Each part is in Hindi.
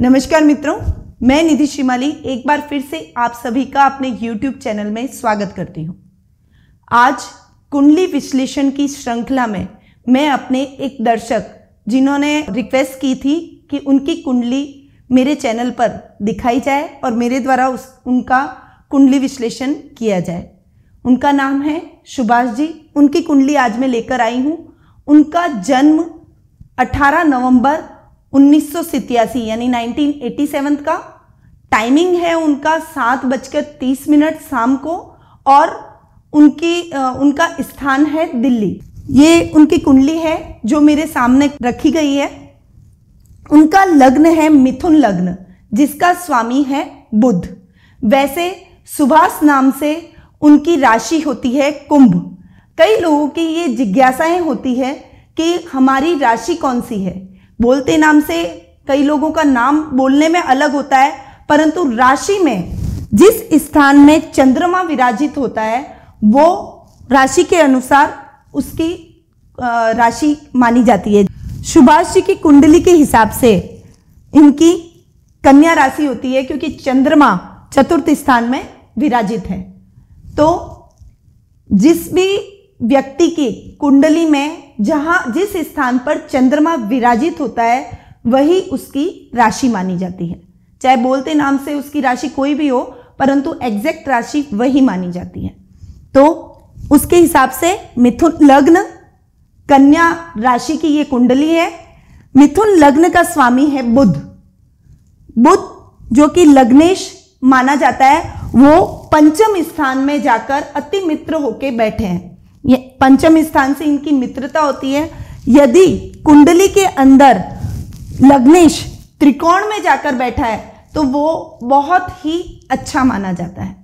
नमस्कार मित्रों, मैं निधि शिमाली एक बार फिर से आप सभी का अपने YouTube चैनल में स्वागत करती हूँ। आज कुंडली विश्लेषण की श्रृंखला में मैं अपने एक दर्शक जिन्होंने रिक्वेस्ट की थी कि उनकी कुंडली मेरे चैनल पर दिखाई जाए और मेरे द्वारा उस, उनका कुंडली विश्लेषण किया जाए। उनका नाम है सुभाष जी। उनकी कुंडली आज मैं लेकर आई हूँ। उनका जन्म 18 नवंबर उन्नीस यानी 1987 का। टाइमिंग है उनका सात बजकर तीस मिनट शाम को और उनकी उनका स्थान है दिल्ली। ये उनकी कुंडली है जो मेरे सामने रखी गई है। उनका लग्न है मिथुन लग्न, जिसका स्वामी है बुध। वैसे सुभाष नाम से उनकी राशि होती है कुंभ। कई लोगों की ये जिज्ञासाएँ होती है कि हमारी राशि कौन सी है? बोलते नाम से कई लोगों का नाम बोलने में अलग होता है, परंतु राशि में जिस स्थान में चंद्रमा विराजित होता है, वो राशि के अनुसार उसकी राशि मानी जाती है। सुभाष जी की कुंडली के हिसाब से इनकी कन्या राशि होती है, क्योंकि चंद्रमा चतुर्थ स्थान में विराजित है। तो जिस भी व्यक्ति की कुंडली में जहाँ जिस स्थान पर चंद्रमा विराजित होता है, वही उसकी राशि मानी जाती है। चाहे बोलते नाम से उसकी राशि कोई भी हो, परंतु एग्जैक्ट राशि वही मानी जाती है। तो उसके हिसाब से मिथुन लग्न, कन्या राशि की ये कुंडली है। मिथुन लग्न का स्वामी है बुध। बुध, जो कि लग्नेश माना जाता है, वो पंचम स्थान में जाकर अति मित्र होके बैठे हैं। पंचम स्थान से इनकी मित्रता होती है। यदि कुंडली के अंदर लग्नेश त्रिकोण में जाकर बैठा है तो वो बहुत ही अच्छा माना जाता है।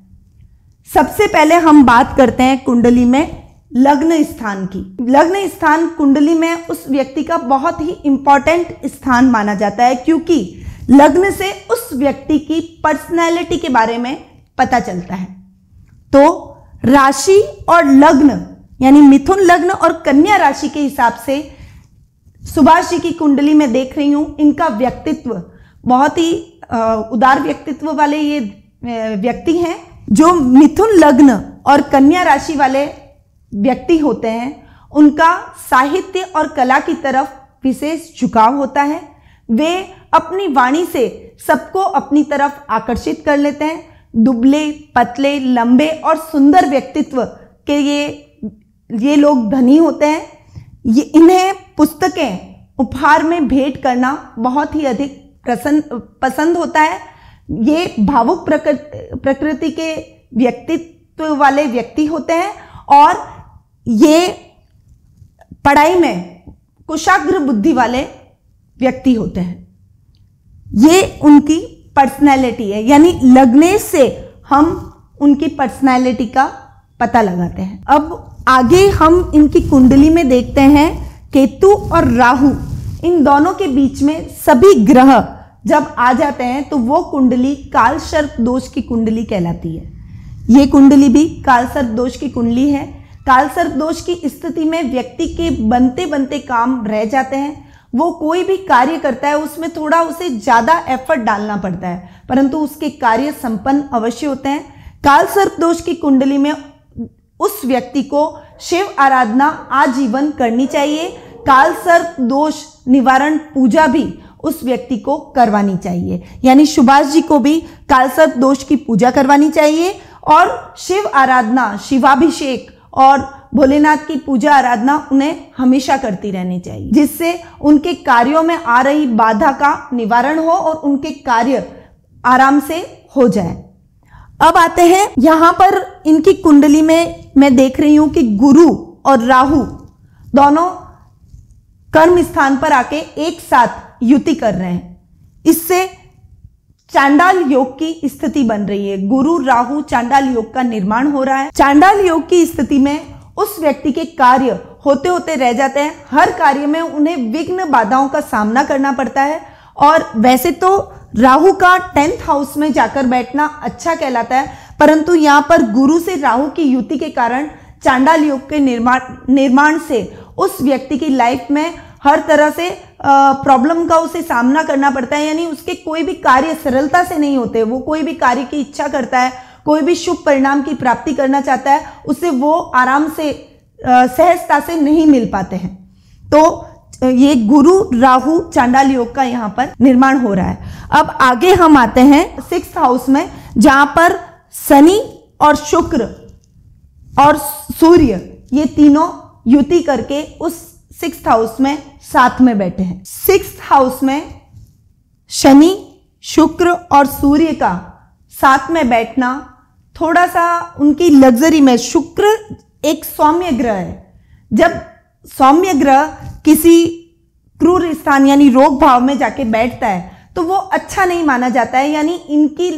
सबसे पहले हम बात करते हैं कुंडली में लग्न स्थान की। लग्न स्थान कुंडली में उस व्यक्ति का बहुत ही इंपॉर्टेंट स्थान माना जाता है, क्योंकि लग्न से उस व्यक्ति की पर्सनैलिटी के बारे में पता चलता है। तो राशि और लग्न यानी मिथुन लग्न और कन्या राशि के हिसाब से सुभाष जी की कुंडली में देख रही हूँ, इनका व्यक्तित्व, बहुत ही उदार व्यक्तित्व वाले ये व्यक्ति हैं, जो मिथुन लग्न और कन्या राशि वाले व्यक्ति होते हैं, उनका साहित्य और कला की तरफ़ विशेष झुकाव होता है, वे अपनी वाणी से सबको अपनी तरफ़ आकर्षित कर लेते हैं, दुबले, पतले, लंबे और सुंदर व्यक्तित्व के ये ये लोग धनी होते हैं। ये इन्हें पुस्तकें, उपहार में भेंट करना बहुत ही अधिक प्रसन्न, पसंद होता है। ये भावुक प्रकृति के व्यक्तित्व वाले व्यक्ति होते हैं और ये पढ़ाई में कुशाग्र बुद्धि वाले व्यक्ति होते हैं। ये उनकी पर्सनैलिटी है, यानी लगने से हम उनकी पर्सनैलिटी का पता लगाते हैं। अब आगे हम इनकी कुंडली में देखते हैं, केतु और राहु। इन दोनों के बीच में सभी ग्रह जब आ जाते हैं तो वो कुंडली काल सर्प दोष की कुंडली कहलाती है। ये कुंडली भी काल सर्प दोष की कुंडली है। काल सर्प दोष की स्थिति में व्यक्ति के बनते बनते काम रह जाते हैं। वो कोई भी कार्य करता है, उसमें थोड़ा उसे ज़्यादा एफर्ट डालना पड़ता है, परंतु उसके कार्य संपन्न अवश्य होते हैं। काल सर्प दोष की कुंडली में उस व्यक्ति को शिव आराधना आजीवन करनी चाहिए, काल सर्प दोष निवारण पूजा भी उस व्यक्ति को करवानी चाहिए। यानी सुभाष जी को भी काल सर्प दोष की पूजा करवानी चाहिए और शिव आराधना, शिवाभिषेक और भोलेनाथ की पूजा आराधना उन्हें हमेशा करती रहनी चाहिए, जिससे उनके कार्यों में आ रही बाधा का निवारण हो और उनके कार्य आराम से हो जाए। अब आते हैं, यहाँ पर इनकी कुंडली में मैं देख रही हूँ कि गुरु और राहु दोनों कर्म स्थान पर आके एक साथ युति कर रहे हैं। इससे चांडाल योग की स्थिति बन रही है। गुरु, राहु, चांडाल योग का निर्माण हो रहा है। चांडाल योग की स्थिति में उस व्यक्ति के कार्य होते होते रह जाते हैं। हर कार्य में उन्हें विघ्न बाधाओं का सामना करना पड़ता है। और वैसे तो राहु का टेंथ हाउस में जाकर बैठना अच्छा कहलाता है, परंतु यहाँ पर गुरु से राहु की युति के कारण चांडाल योग के निर्माण निर्माण से उस व्यक्ति की लाइफ में हर तरह से प्रॉब्लम का उसे सामना करना पड़ता है, यानी उसके कोई भी कार्य सरलता से नहीं होते, वो कोई भी कार्य की इच्छा करता है, कोई भी शुभ परिणाम की प्राप्ति करना चाहता है, उसे वो आराम से सहजता से नहीं मिल पाते हैं। तो ये गुरु राहु चांडाल योग का यहाँ पर निर्माण हो रहा है। अब आगे हम आते हैं सिक्स हाउस में, जहाँ पर शनि और शुक्र और सूर्य, ये तीनों युति करके उस सिक्स हाउस में साथ में बैठे हैं। सिक्स हाउस में शनि, शुक्र और सूर्य का साथ में बैठना थोड़ा सा उनकी लग्जरी में शुक्र एक सौम्य ग्रह है। जब सौम्य ग्रह किसी क्रूर स्थान यानी रोग भाव में जाके बैठता है तो वो अच्छा नहीं माना जाता है। यानी इनकी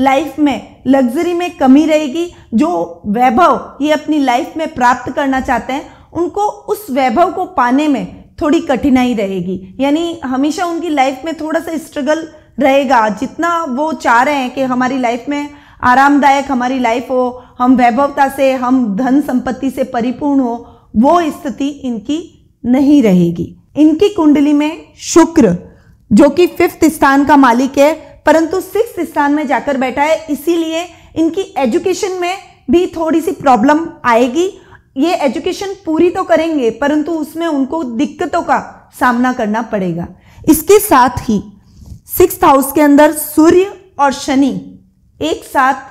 लाइफ में लग्जरी में कमी रहेगी। जो वैभव ये अपनी लाइफ में प्राप्त करना चाहते हैं, उनको उस वैभव को पाने में थोड़ी कठिनाई रहेगी। यानी हमेशा उनकी लाइफ में थोड़ा सा स्ट्रगल रहेगा। जितना वो चाह रहे हैं कि हमारी लाइफ में आरामदायक हमारी लाइफ हो, हम वैभवता से, हम धन संपत्ति से परिपूर्ण हो वो स्थिति इनकी नहीं रहेगी। इनकी कुंडली में शुक्र, जो कि फिफ्थ स्थान का मालिक है, परंतु सिक्स स्थान में जाकर बैठा है, इसीलिए इनकी एजुकेशन में भी थोड़ी सी प्रॉब्लम आएगी। ये एजुकेशन पूरी तो करेंगे, परंतु उसमें उनको दिक्कतों का सामना करना पड़ेगा। इसके साथ ही सिक्स हाउस के अंदर सूर्य और शनि एक साथ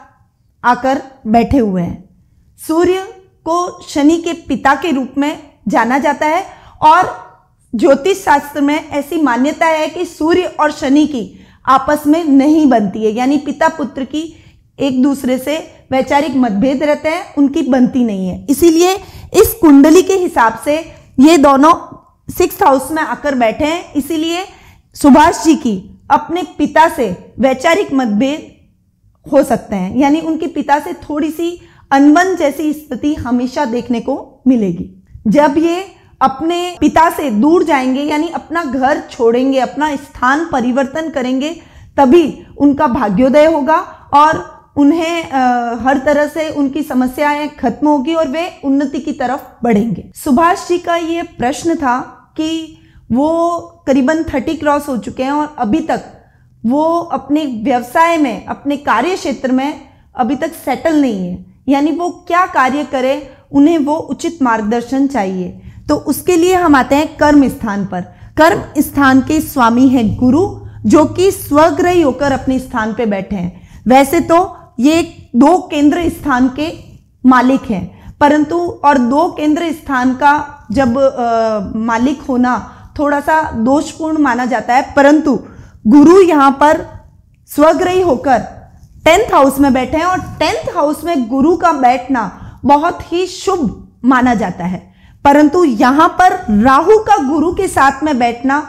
आकर बैठे हुए हैं। सूर्य को शनि के पिता के रूप में जाना जाता है और ज्योतिष शास्त्र में ऐसी मान्यता है कि सूर्य और शनि की आपस में नहीं बनती है। यानी पिता पुत्र की एक दूसरे से वैचारिक मतभेद रहते हैं, उनकी बनती नहीं है। इसीलिए इस कुंडली के हिसाब से ये दोनों सिक्स हाउस में आकर बैठे हैं। इसीलिए सुभाष जी की अपने पिता से वैचारिक मतभेद हो सकते हैं। यानी उनके पिता से थोड़ी सी अनबन जैसी स्थिति हमेशा देखने को मिलेगी। जब ये अपने पिता से दूर जाएँगे यानी अपना घर छोड़ेंगे अपना स्थान परिवर्तन करेंगे तभी उनका भाग्योदय होगा और उन्हें आ, हर तरह से उनकी समस्याएँ खत्म होगी और वे उन्नति की तरफ़ बढ़ेंगे। सुभाष जी का ये प्रश्न था कि वो करीबन थर्टी क्रॉस हो चुके हैं और अभी तक वो अपने व्यवसाय में अपने कार्य क्षेत्र में अभी तक सेटल नहीं है। यानी वो क्या कार्य करे उन्हें वो उचित मार्गदर्शन चाहिए। तो उसके लिए हम आते हैं कर्म स्थान पर। कर्म स्थान के स्वामी हैं गुरु जो कि स्वग्रही होकर अपने स्थान पे बैठे हैं। वैसे तो ये दो केंद्र स्थान के मालिक हैं परंतु और दो केंद्र स्थान का जब आ, मालिक होना थोड़ा सा दोषपूर्ण माना जाता है परंतु गुरु यहाँ पर स्वग्रही होकर टेंथ हाउस में बैठे हैं और टेंथ हाउस में गुरु का बैठना बहुत ही शुभ माना जाता है। परंतु यहाँ पर राहु का गुरु के साथ में बैठना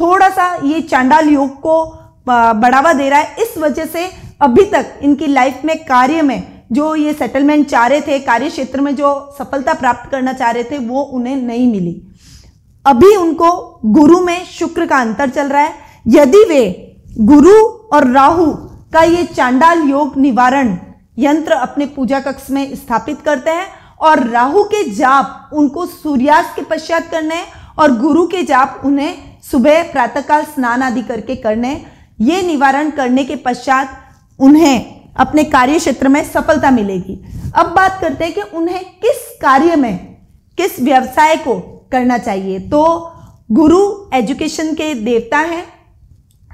थोड़ा सा ये चांडाल योग को बढ़ावा दे रहा है। इस वजह से अभी तक इनकी लाइफ में कार्य में जो ये सेटलमेंट चाह रहे थे कार्य क्षेत्र में जो सफलता प्राप्त करना चाह रहे थे, वो उन्हें नहीं मिली। अभी उनको गुरु में शुक्र का अंतर चल रहा है। यदि वे गुरु और राहु का ये चांडाल योग निवारण यंत्र अपने पूजा कक्ष में स्थापित करते हैं और राहु के जाप उनको सूर्यास्त के पश्चात करने और गुरु के जाप उन्हें सुबह प्रातःकाल स्नान आदि करके करने, ये निवारण करने के पश्चात उन्हें अपने कार्य क्षेत्र में सफलता मिलेगी। अब बात करते हैं कि उन्हें किस कार्य में, किस व्यवसाय को करना चाहिए। तो गुरु एजुकेशन के देवता हैं,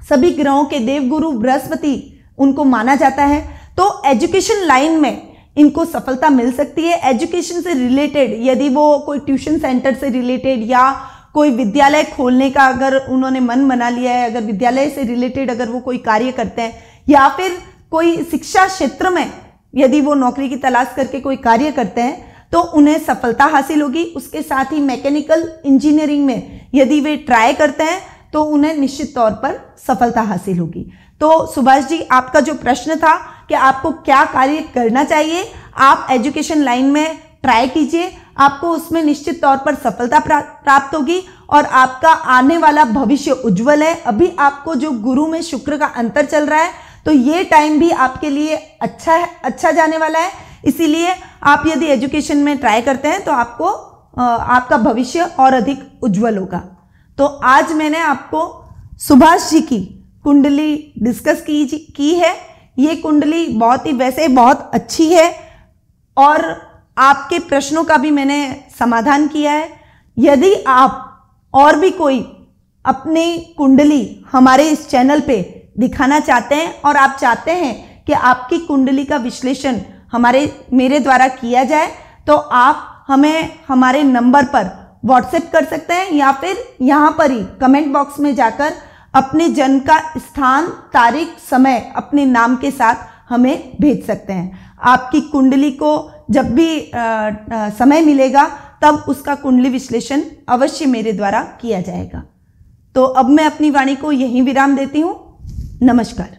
सभी ग्रहों के देव गुरु बृहस्पति उनको माना जाता है तो एजुकेशन लाइन में इनको सफलता मिल सकती है। एजुकेशन से रिलेटेड, यदि वो कोई ट्यूशन सेंटर से रिलेटेड या कोई विद्यालय खोलने का अगर उन्होंने मन बना लिया है, अगर विद्यालय से रिलेटेड अगर वो कोई कार्य करते हैं, या फिर कोई शिक्षा क्षेत्र में यदि वो नौकरी की तलाश करके कोई कार्य करते हैं तो उन्हें सफलता हासिल होगी। उसके साथ ही मैकेनिकल इंजीनियरिंग में यदि वे ट्राई करते हैं तो उन्हें निश्चित तौर पर सफलता हासिल होगी। तो सुभाष जी, आपका जो प्रश्न था कि आपको क्या कार्य करना चाहिए, आप एजुकेशन लाइन में ट्राई कीजिए, आपको उसमें निश्चित तौर पर सफलता प्राप्त होगी और आपका आने वाला भविष्य उज्जवल है। अभी आपको जो गुरु में शुक्र का अंतर चल रहा है तो ये टाइम भी आपके लिए अच्छा है अच्छा जाने वाला है। इसीलिए आप यदि एजुकेशन में ट्राई करते हैं तो आपको आपका भविष्य और अधिक उज्जवल होगा। तो आज मैंने आपको सुभाष जी की कुंडली डिस्कस की की है। ये कुंडली बहुत ही वैसे बहुत अच्छी है और आपके प्रश्नों का भी मैंने समाधान किया है। यदि आप और भी कोई अपनी कुंडली हमारे इस चैनल पे दिखाना चाहते हैं और आप चाहते हैं कि आपकी कुंडली का विश्लेषण हमारे, मेरे द्वारा किया जाए तो आप हमें हमारे नंबर पर व्हाट्सएप कर सकते हैं या फिर यहाँ पर ही कमेंट बॉक्स में जाकर अपने जन्म का स्थान तारीख समय अपने नाम के साथ हमें भेज सकते हैं। आपकी कुंडली को जब भी आ, आ, समय मिलेगा तब उसका कुंडली विश्लेषण अवश्य मेरे द्वारा किया जाएगा। तो अब मैं अपनी वाणी को यहीं विराम देती हूँ। नमस्कार।